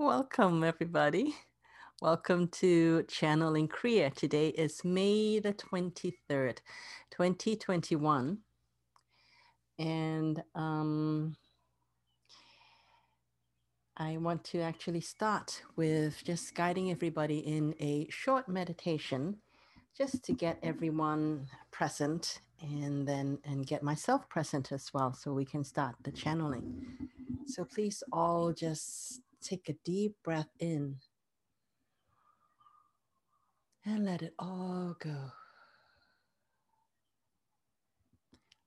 Welcome, everybody. Welcome to Channeling Kriya. Today is May the 23rd, 2021. And um, I want to actually start with just guiding everybody in a short meditation just to get everyone present and then and get myself present as well so we can start the channeling. So please all just take a deep breath in and let it all go.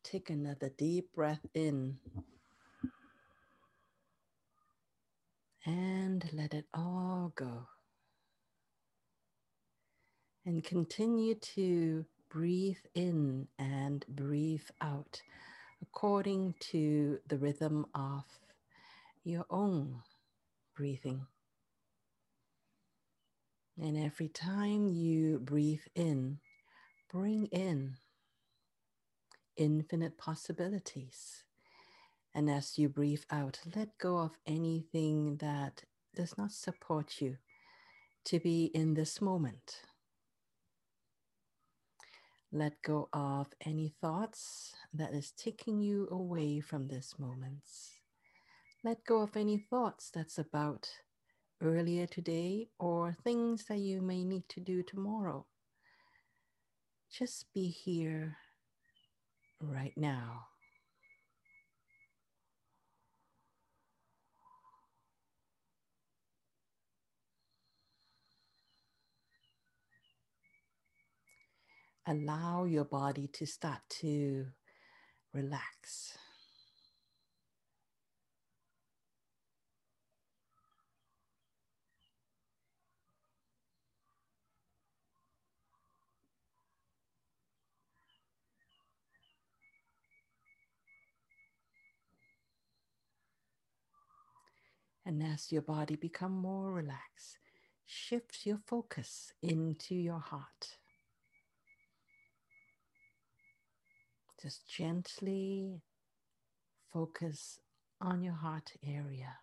Take another deep breath in and let it all go. And continue to breathe in and breathe out according to the rhythm of your own breathing. And every time you breathe in, bring in infinite possibilities. And as you breathe out, let go of anything that does not support you to be in this moment. Let go of any thoughts that is taking you away from this moment. Let go of any thoughts that's about earlier today or things that you may need to do tomorrow. Just be here right now. Allow your body to start to relax. And as your body become more relaxed, shift your focus into your heart. Just gently focus on your heart area.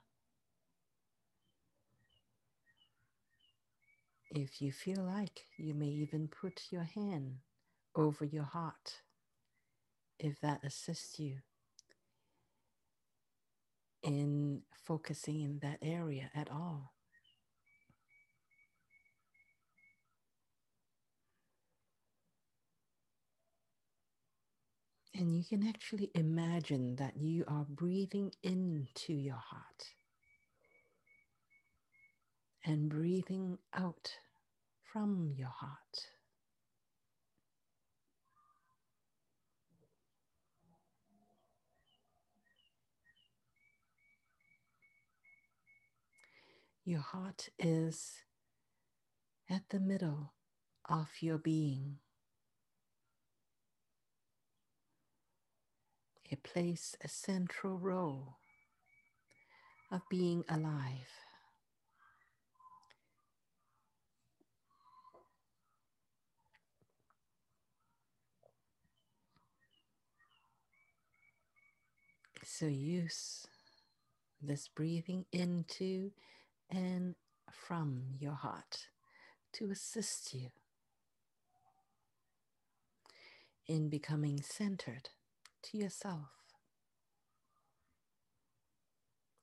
If you feel like, you may even put your hand over your heart if that assists you in focusing in that area at all. And you can actually imagine that you are breathing into your heart and breathing out from your heart. Your heart is at the middle of your being. It plays a central role of being alive. So use this breathing into and from your heart to assist you in becoming centered to yourself,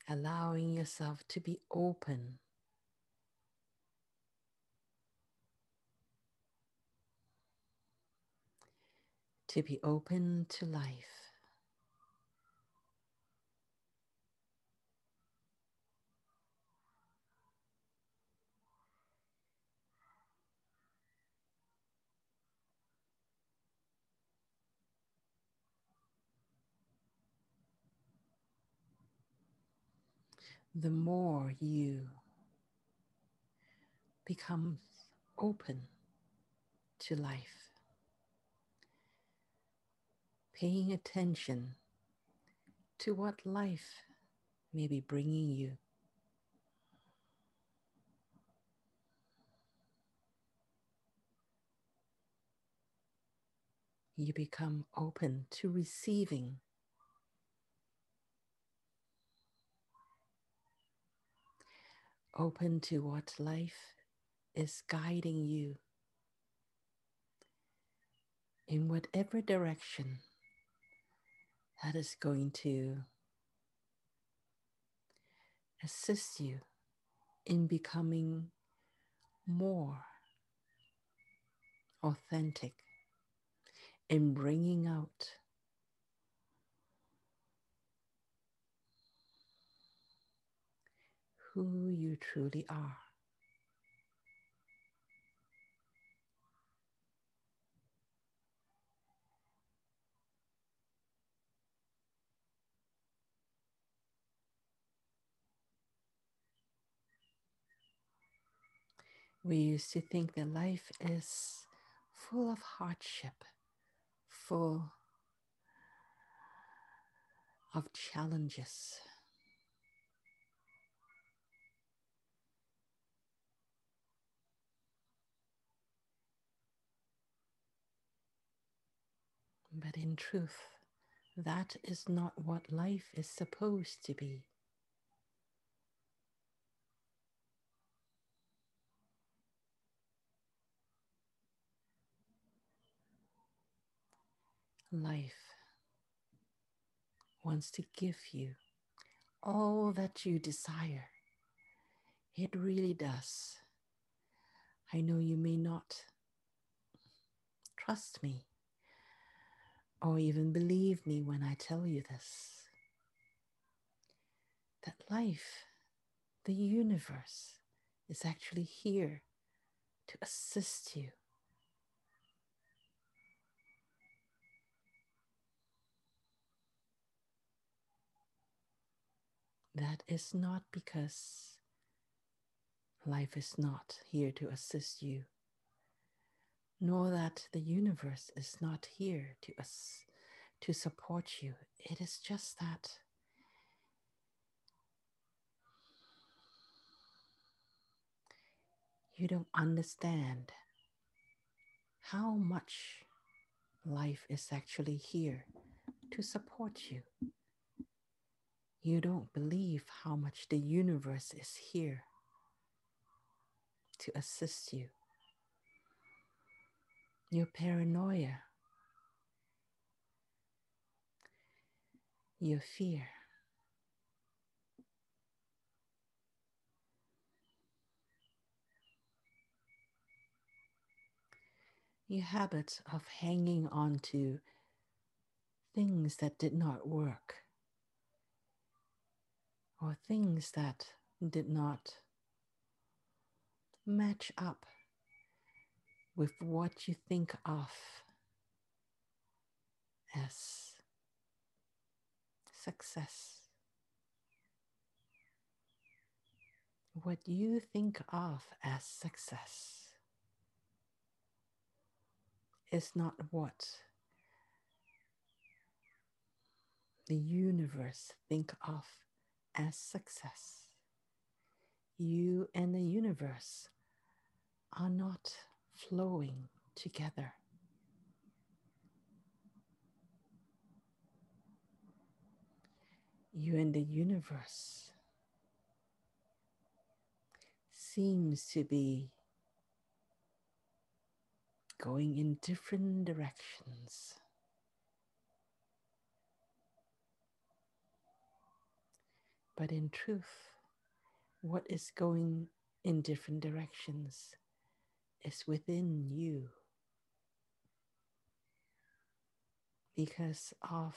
allowing yourself to be open. To be open to life. The more you become open to life, paying attention to what life may be bringing you. You become open to receiving Open to what life is guiding you in whatever direction that is going to assist you in becoming more authentic, in bringing out who you truly are. We used to think that life is full of hardship, full of challenges. But in truth, that is not what life is supposed to be. life wants to give you all that you desire. It really does. I know you may not trust me or even believe me when I tell you this. That life, the universe, is actually here to assist you That is not because life is not here to assist you, nor that the universe is not here to us to support you. It is just that you don't understand how much life is actually here to support you you don't believe how much the universe is here to assist you. Your paranoia, your fear. Your habit of hanging on to things that did not work or things that did not match up with what you think of as success. What you think of as success is not what the universe think of as success. You and the universe are not flowing together. You and the universe seems to be going in different directions. But in truth, what is going in different directions is within you because of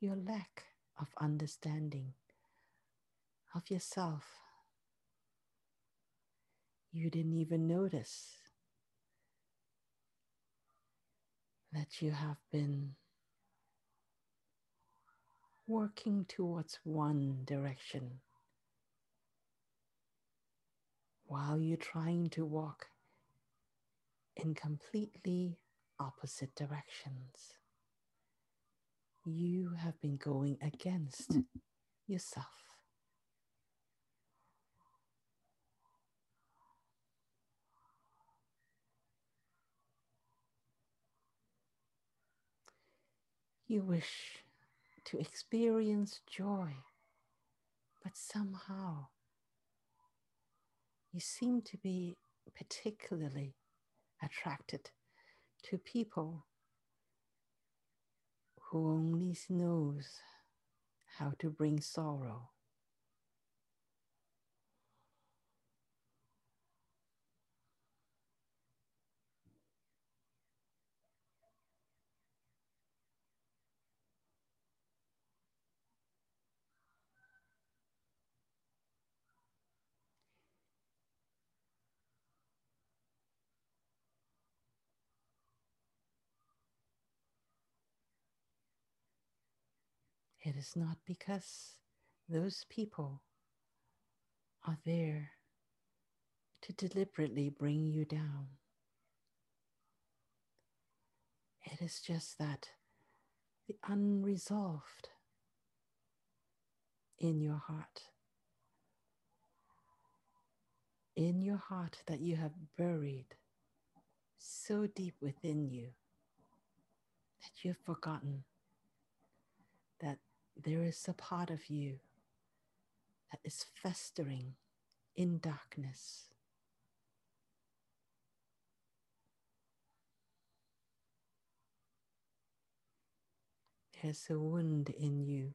your lack of understanding of yourself. You didn't even notice that you have been working towards one direction while you're trying to walk in completely opposite directions. You have been going against yourself. You wish to experience joy, but somehow you seem to be particularly attracted to people who only knows how to bring sorrow. Is not because those people are there to deliberately bring you down. It is just that the unresolved in your heart, in your heart that you have buried so deep within you that you've forgotten that there is a part of you that is festering in darkness. There's a wound in you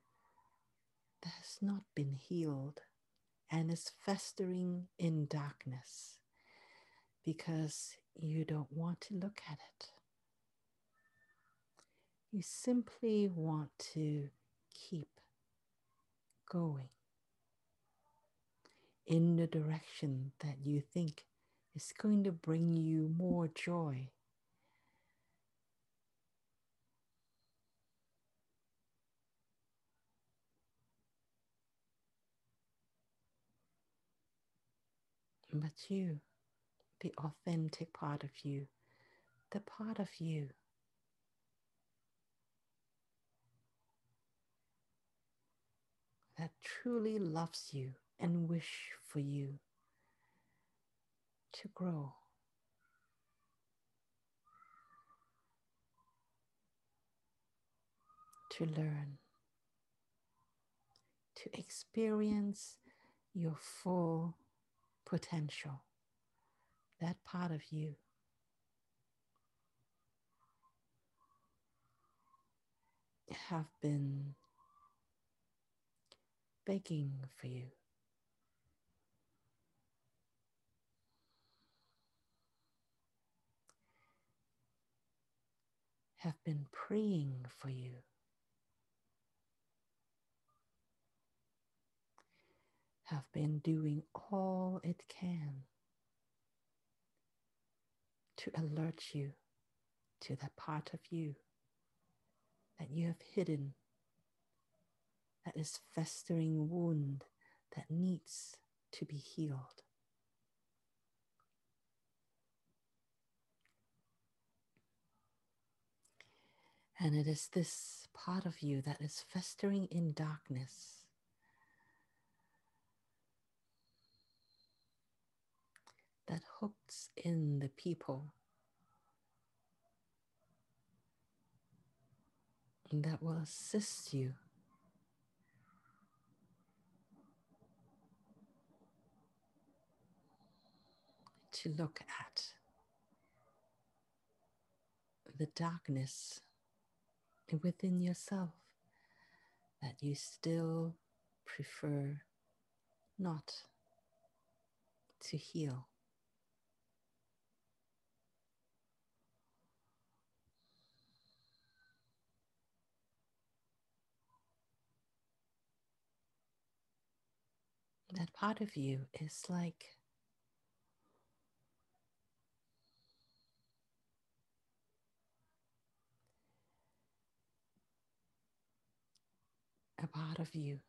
that has not been healed and is festering in darkness because you don't want to look at it. You simply want to keep going in the direction that you think is going to bring you more joy. But you, the authentic part of you, the part of you that truly loves you and wish for you to grow. To learn, to experience your full potential, that part of you. Have been begging for you. Have been praying for you. Have been doing all it can to alert you to that part of you that you have hidden that is festering wound that needs to be healed. And it is this part of you that is festering in darkness. That hooks in the people that will assist you to look at the darkness within yourself that you still prefer not to heal. That part of you is like a part of you.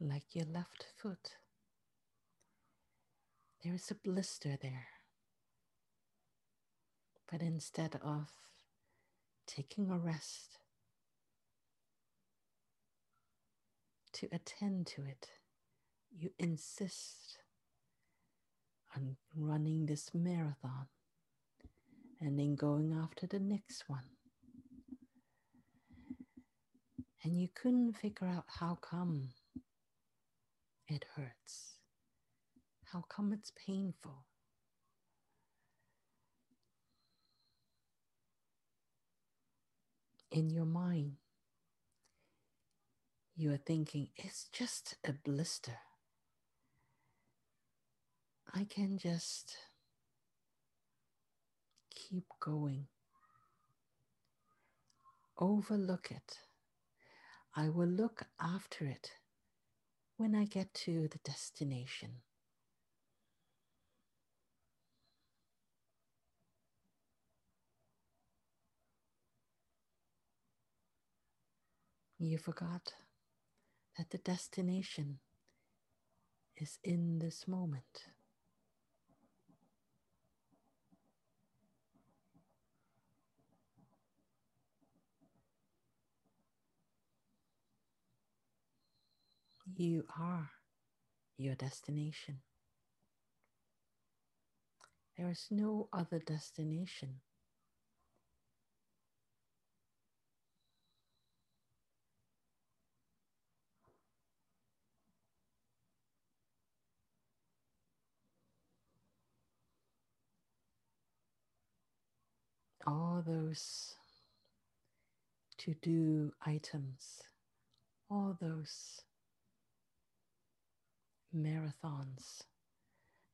Like your left foot, there is a blister there. But instead of taking a rest to attend to it, you insist on running this marathon and then going after the next one. and you couldn't figure out how come it hurts, how come it's painful. In your mind, you are thinking, it's just a blister. I can just keep going. Overlook it. I will look after it when I get to the destination. You forgot that the destination is in this moment. You are your destination. There is no other destination. All those to do items, all those marathons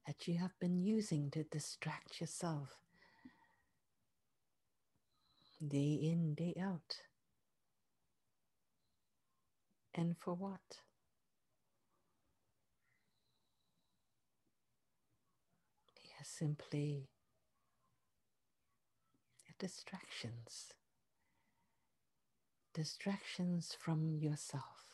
that you have been using to distract yourself day in, day out. And for what? Are simply distractions. Distractions from yourself.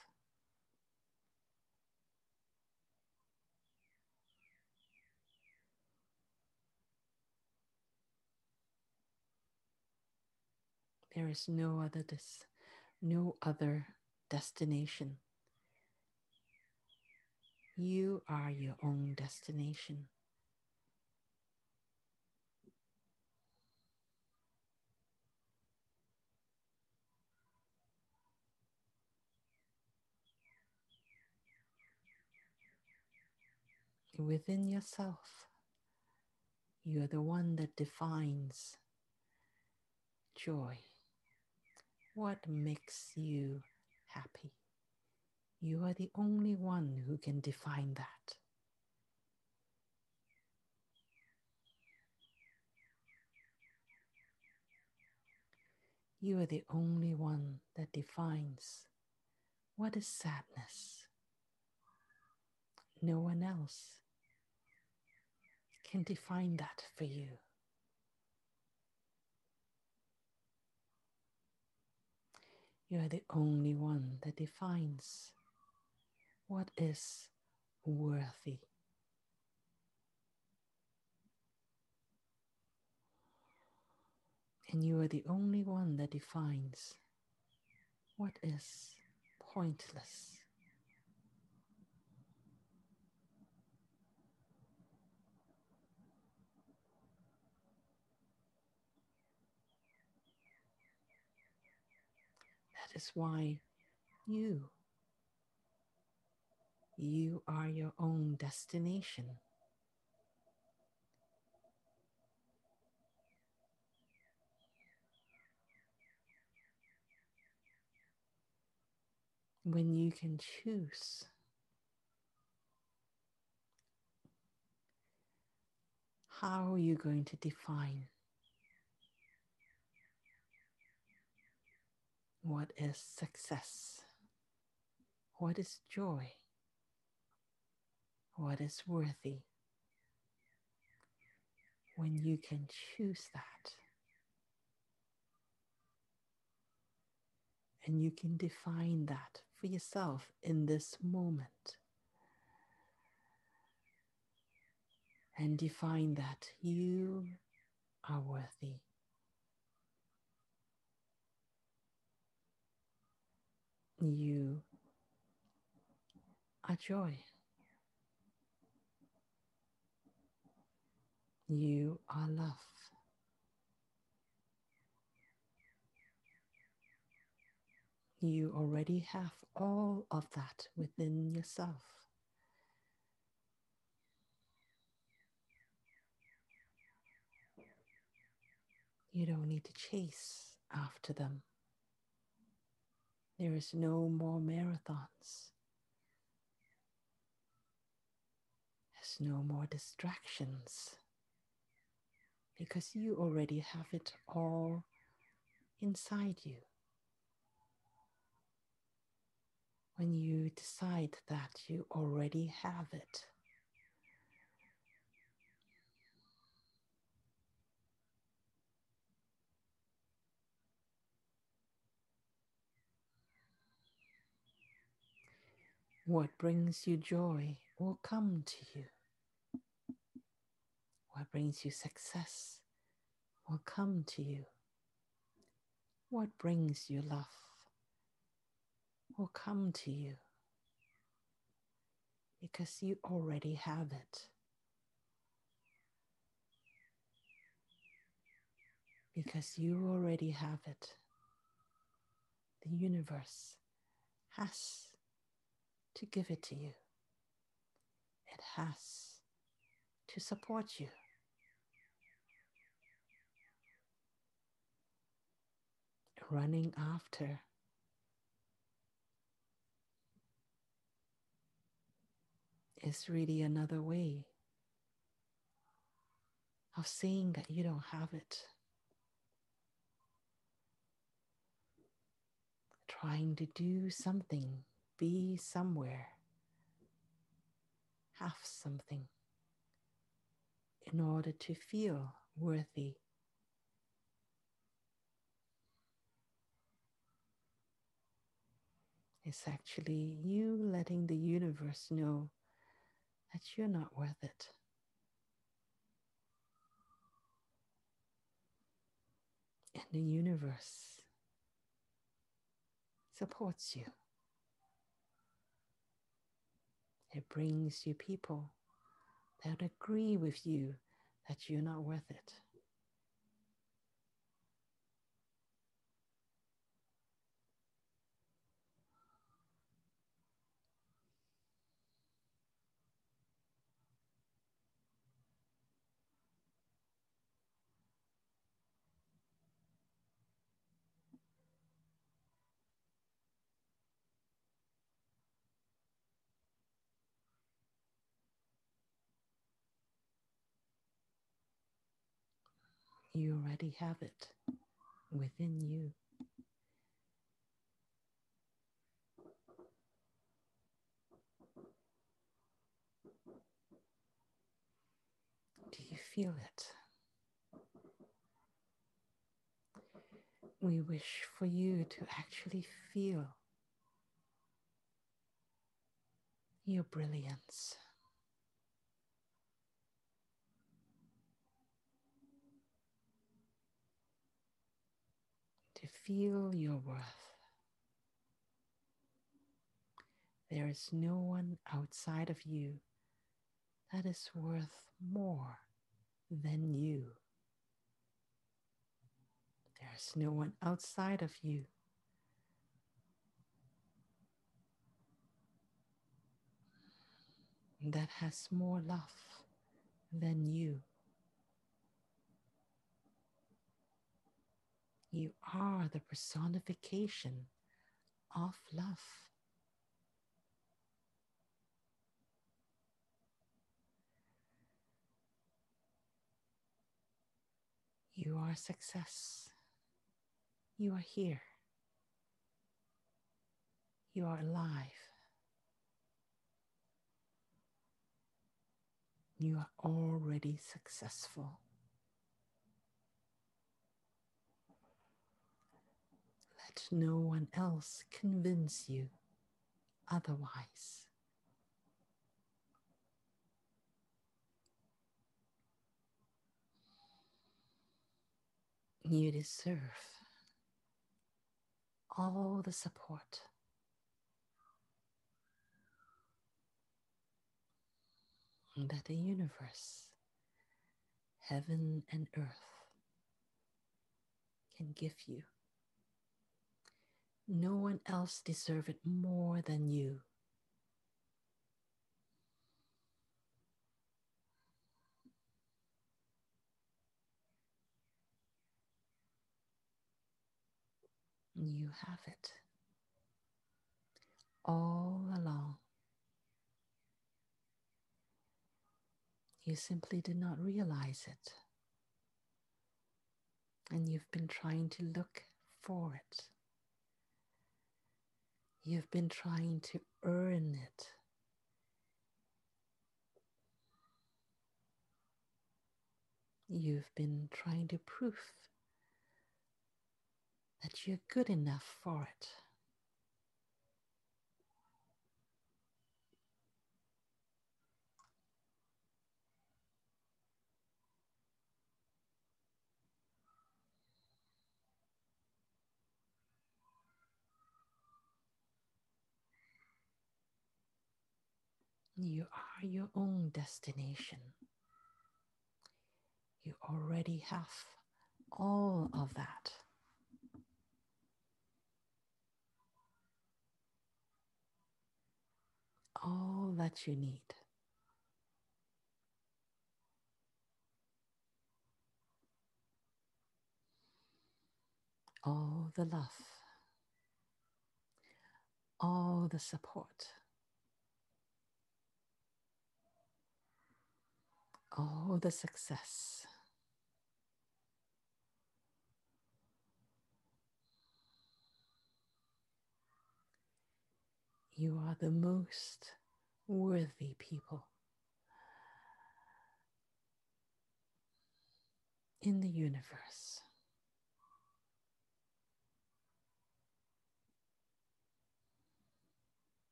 There is no other des- no other destination. You are your own destination. Within yourself, you are the one that defines joy. What makes you happy? You are the only one who can define that. You are the only one that defines what is sadness. No one else can define that for you. You are the only one that defines what is worthy. And you are the only one that defines what is pointless. That is why you, you are your own destination. When you can choose how you're you going to define What is success? What is joy? What is worthy? When you can choose that and you can define that for yourself in this moment. And define that you are worthy. You are joy. You are love. You already have all of that within yourself. You don't need to chase after them. There is no more marathons. There's no more distractions because you already have it all inside you. When you decide that you already have it, What brings you joy will come to you. What brings you success will come to you. What brings you love will come to you because you already have it. Because you already have it, the universe has to give it to you. It has to support you. Running after is really another way of saying that you don't have it. Trying to do something be somewhere, have something in order to feel worthy. It's actually you letting the universe know that you're not worth it. And the universe supports you. It brings you people that agree with you that you're not worth it. You already have it within you. Do you feel it? We wish for you to actually feel your brilliance. To feel your worth. There is no one outside of you that is worth more than you. There is no one outside of you that has more love than you. You are the personification of love. You are success. You are here. You are alive. You are already successful. Let no one else convince you otherwise. You deserve all the support. That the universe, heaven and earth can give you No one else deserves it more than you. You have it all along. You simply did not realize it. And you've been trying to look for it. You've been trying to earn it. You've been trying to prove that you're good enough for it. You are your own destination. You already have all of that. All that you need. All the love, all the support. All the success. You are the most worthy people in the universe.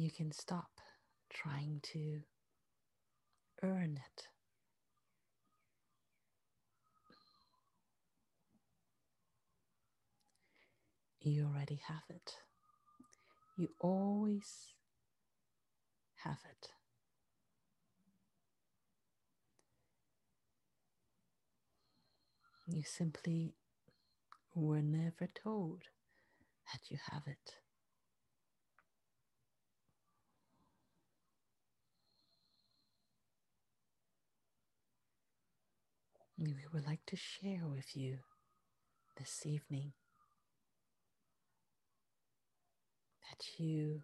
You can stop trying to earn it. You already have it. You always have it. You simply were never told that you have it. We would like to share with you this evening that you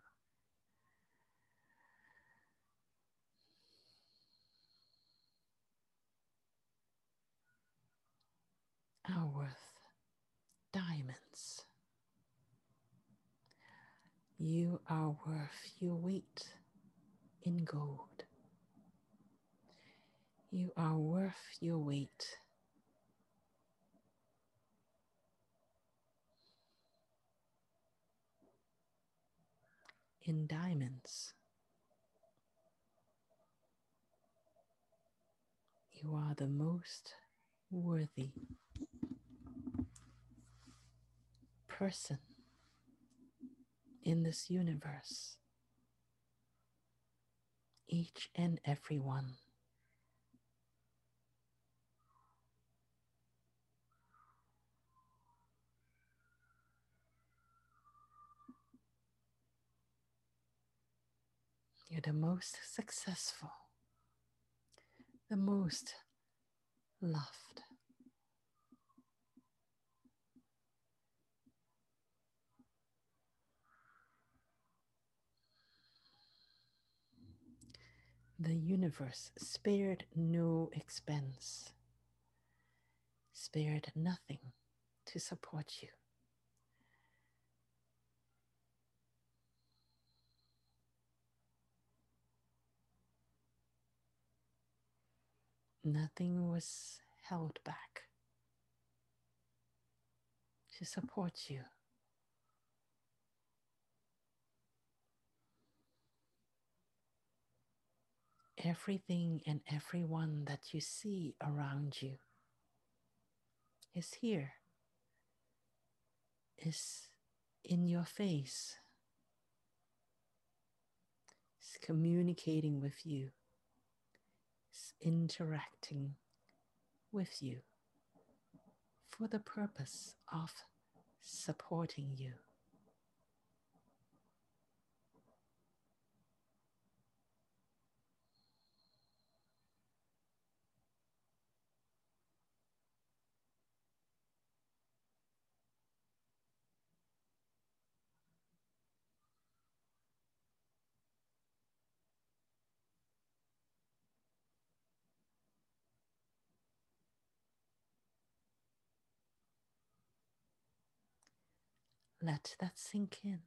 are worth diamonds. You are worth your weight in gold. You are worth your weight. In diamonds, you are the most worthy person in this universe. Each and every one. You're the most successful, the most loved. The universe spared no expense, spared nothing to support you. Nothing was held back to support you. Everything and everyone that you see around you is here, is in your face, is communicating with you interacting with you for the purpose of supporting you. Let that sink in.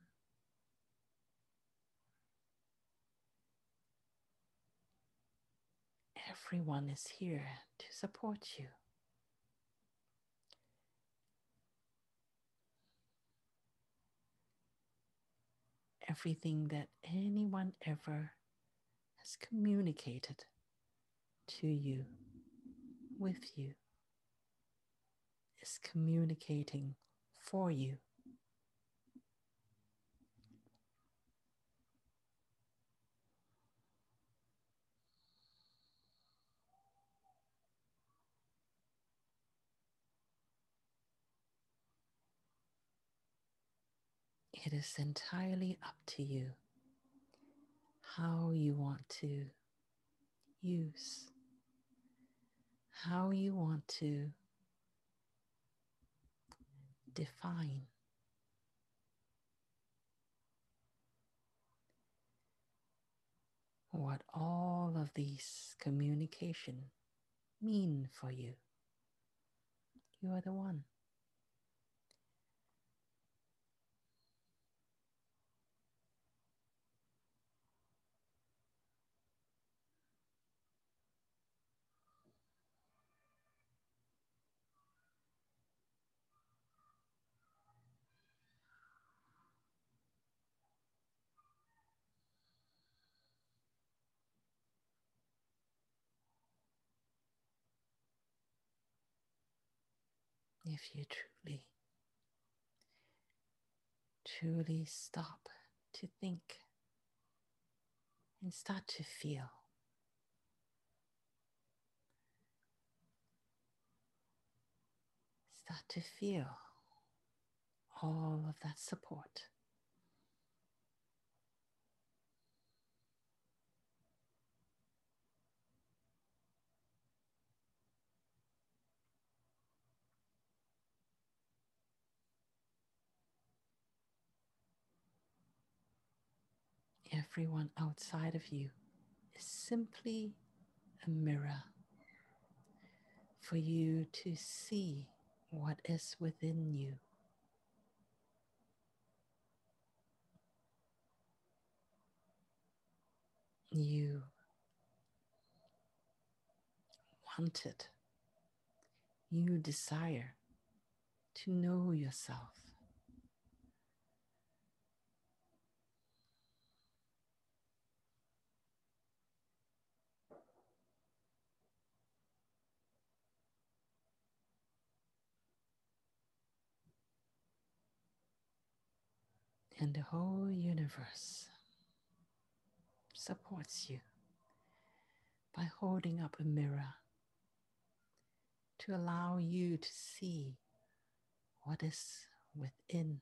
Everyone is here to support you. Everything that anyone ever has communicated to you, with you, is communicating for you. It is entirely up to you how you want to use, how you want to define. What all of these communication mean for you. You are the one. If you truly, truly stop to think and start to feel. Start to feel all of that support. Everyone outside of you is simply a mirror for you to see what is within you. You want it. You desire to know yourself. And the whole universe supports you by holding up a mirror to allow you to see what is within.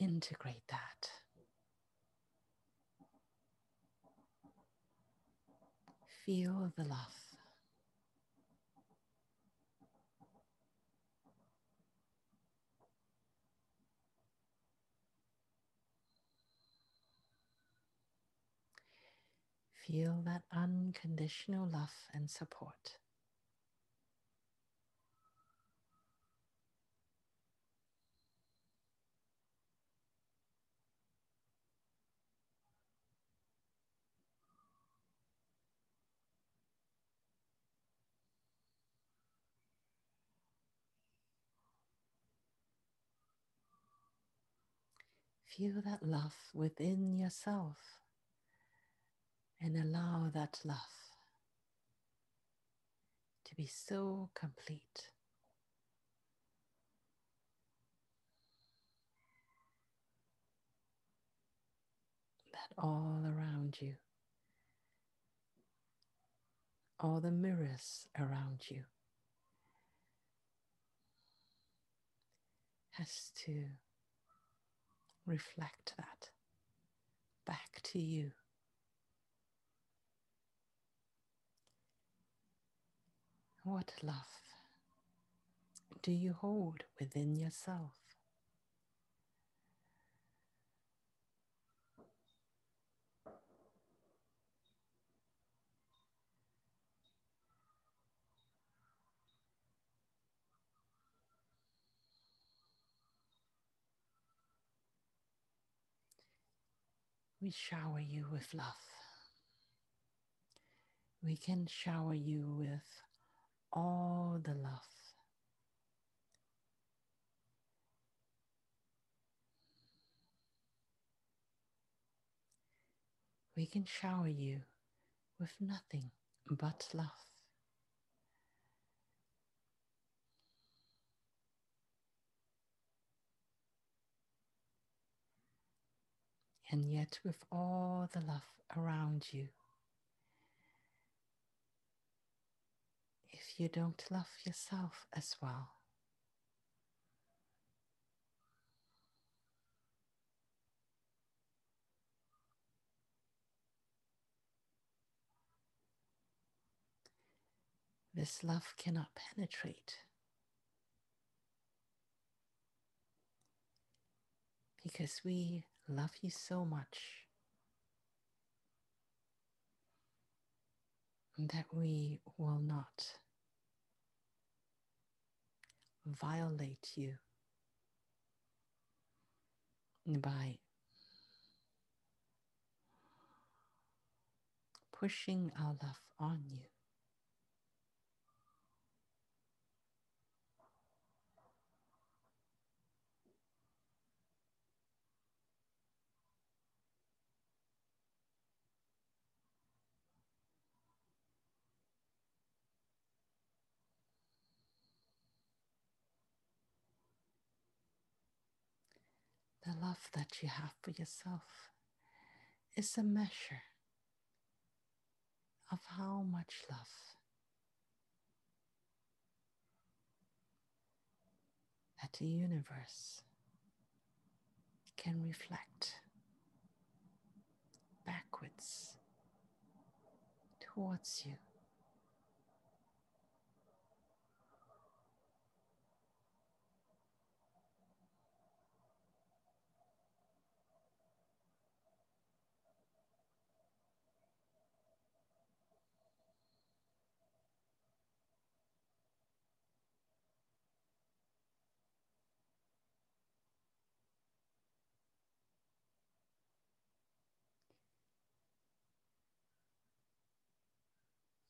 Integrate that. Feel the love. Feel that unconditional love and support. Feel that love within yourself and allow that love to be so complete. That all around you, all the mirrors around you, has to reflect that back to you. What love do you hold within yourself? We shower you with love. We can shower you with all the love. We can shower you with nothing but love. And yet with all the love around you. If you don't love yourself as well, this love cannot penetrate. Because we love you so much that we will not violate you by pushing our love on you. The love that you have for yourself is a measure of how much love that the universe can reflect backwards towards you.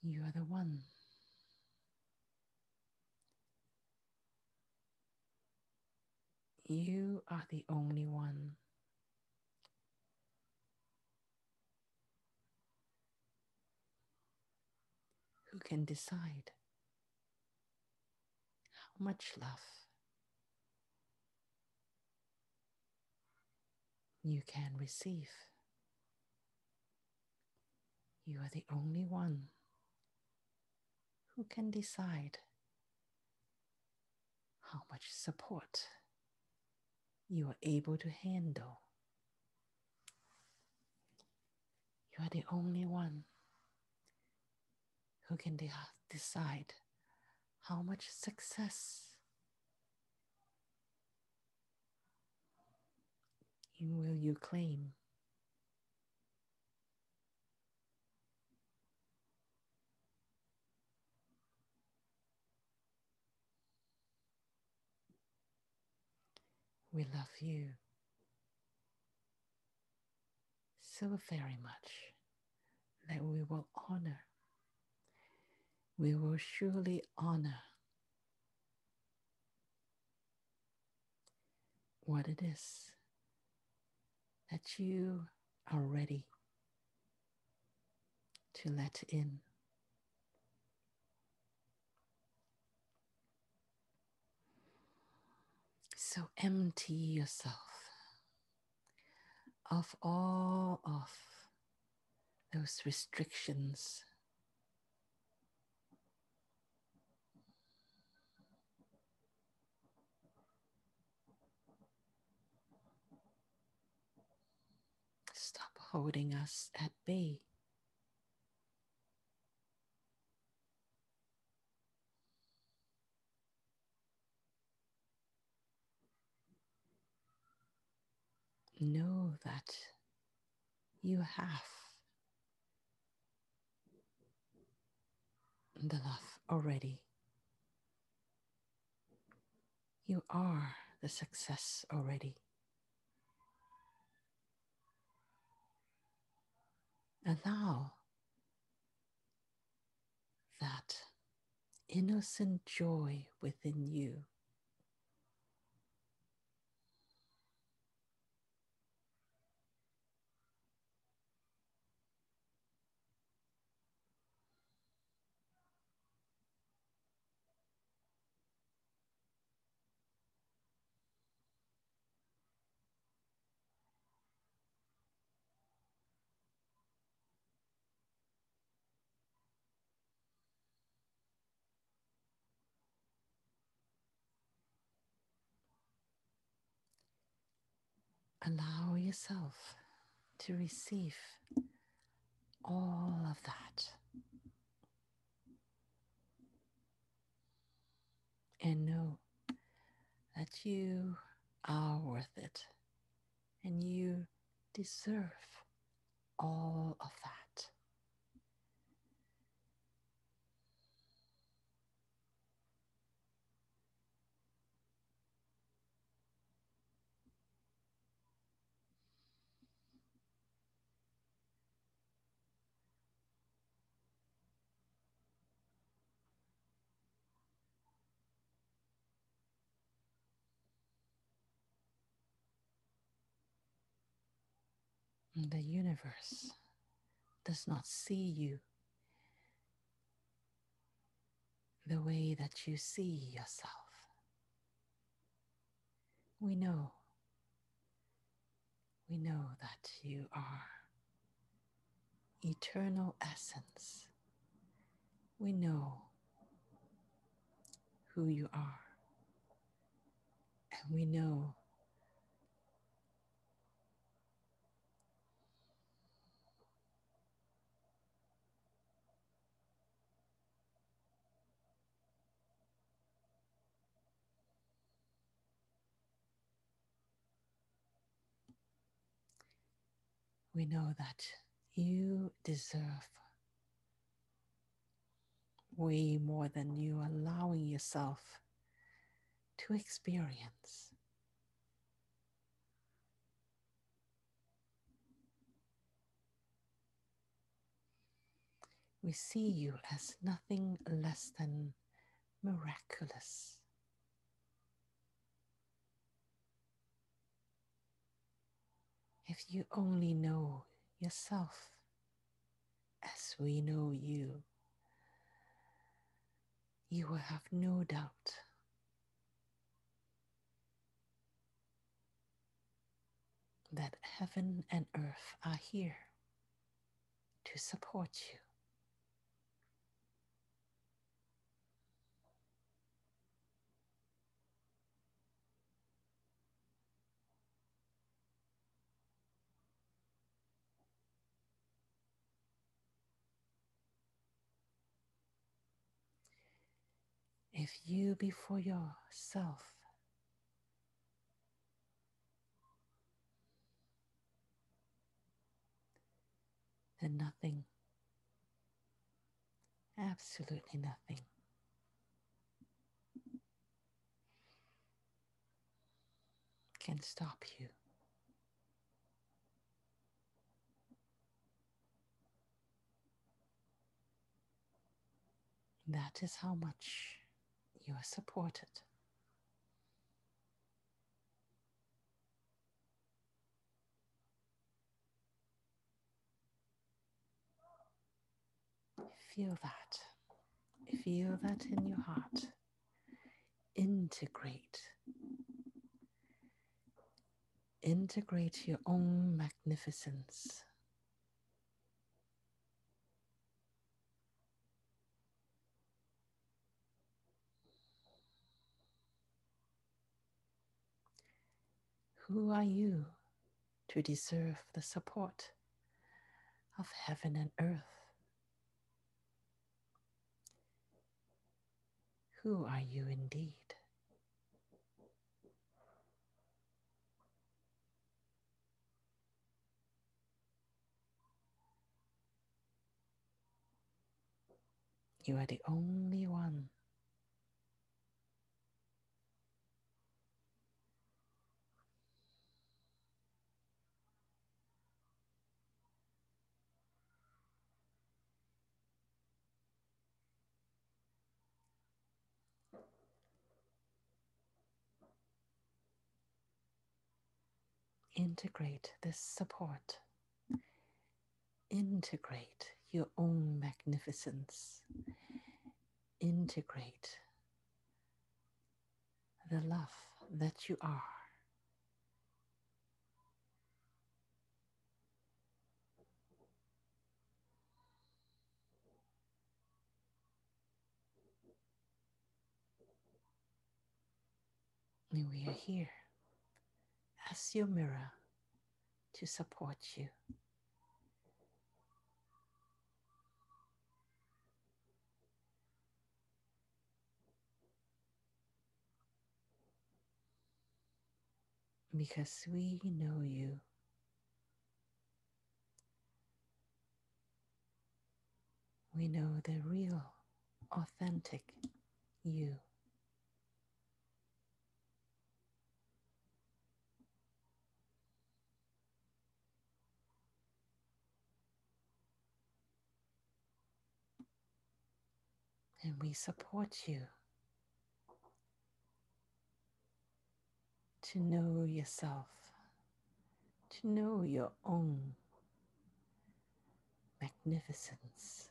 You are the one. You are the only one. Who can decide how much love you can receive? You are the only one who can decide how much support you are able to handle. You are the only one who can de- decide how much success will you claim. We love you so very much that we will honor, we will surely honor what it is that you are ready to let in. So empty yourself of all of those restrictions. Stop holding us at bay. Know that you have the love already. You are the success already. Allow that innocent joy within you allow yourself to receive all of that. And know that you are worth it and you deserve all of that. The universe does not see you the way that you see yourself. We know, we know that you are eternal essence. We know who you are, and we know we know that you deserve way more than you allowing yourself to experience. We see you as nothing less than miraculous. If you only know yourself as we know you, you will have no doubt that heaven and earth are here to support you. If you before yourself then nothing, absolutely nothing, can stop you. That is how much you are supported. Feel that. Feel that in your heart. Integrate integrate your own magnificence. Who are you to deserve the support of heaven and earth? Who are you indeed? You are the only one. Integrate this support. Integrate your own magnificence. Integrate the love that you are. We are here your mirror to support you. Because we know you. We know the real, authentic you. And we support you to know yourself, to know your own magnificence,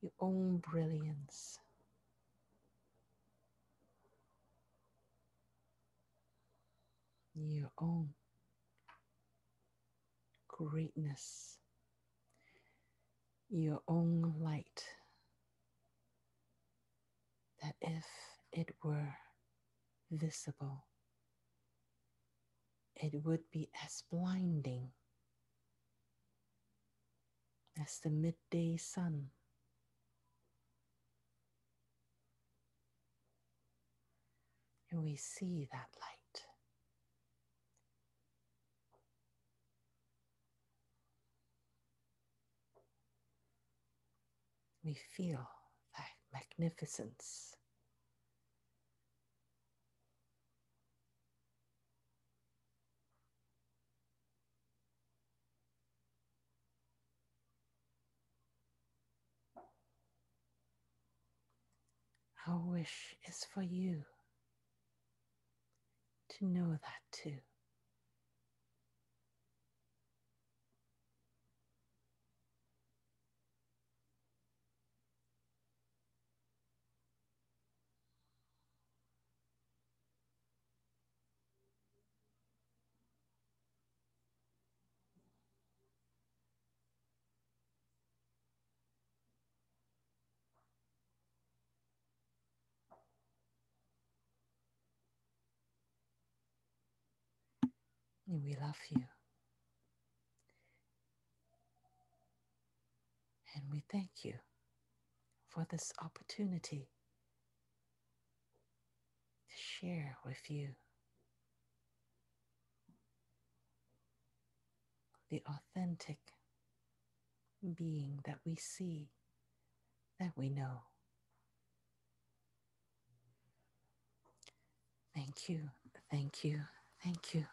your own brilliance. Your own greatness, your own light, that if it were visible, it would be as blinding as the midday sun. And we see that light. We feel magnificence. Our wish is for you to know that too. And we love you. And we thank you for this opportunity to share with you the authentic being that we see, that we know. Thank you, thank you, thank you.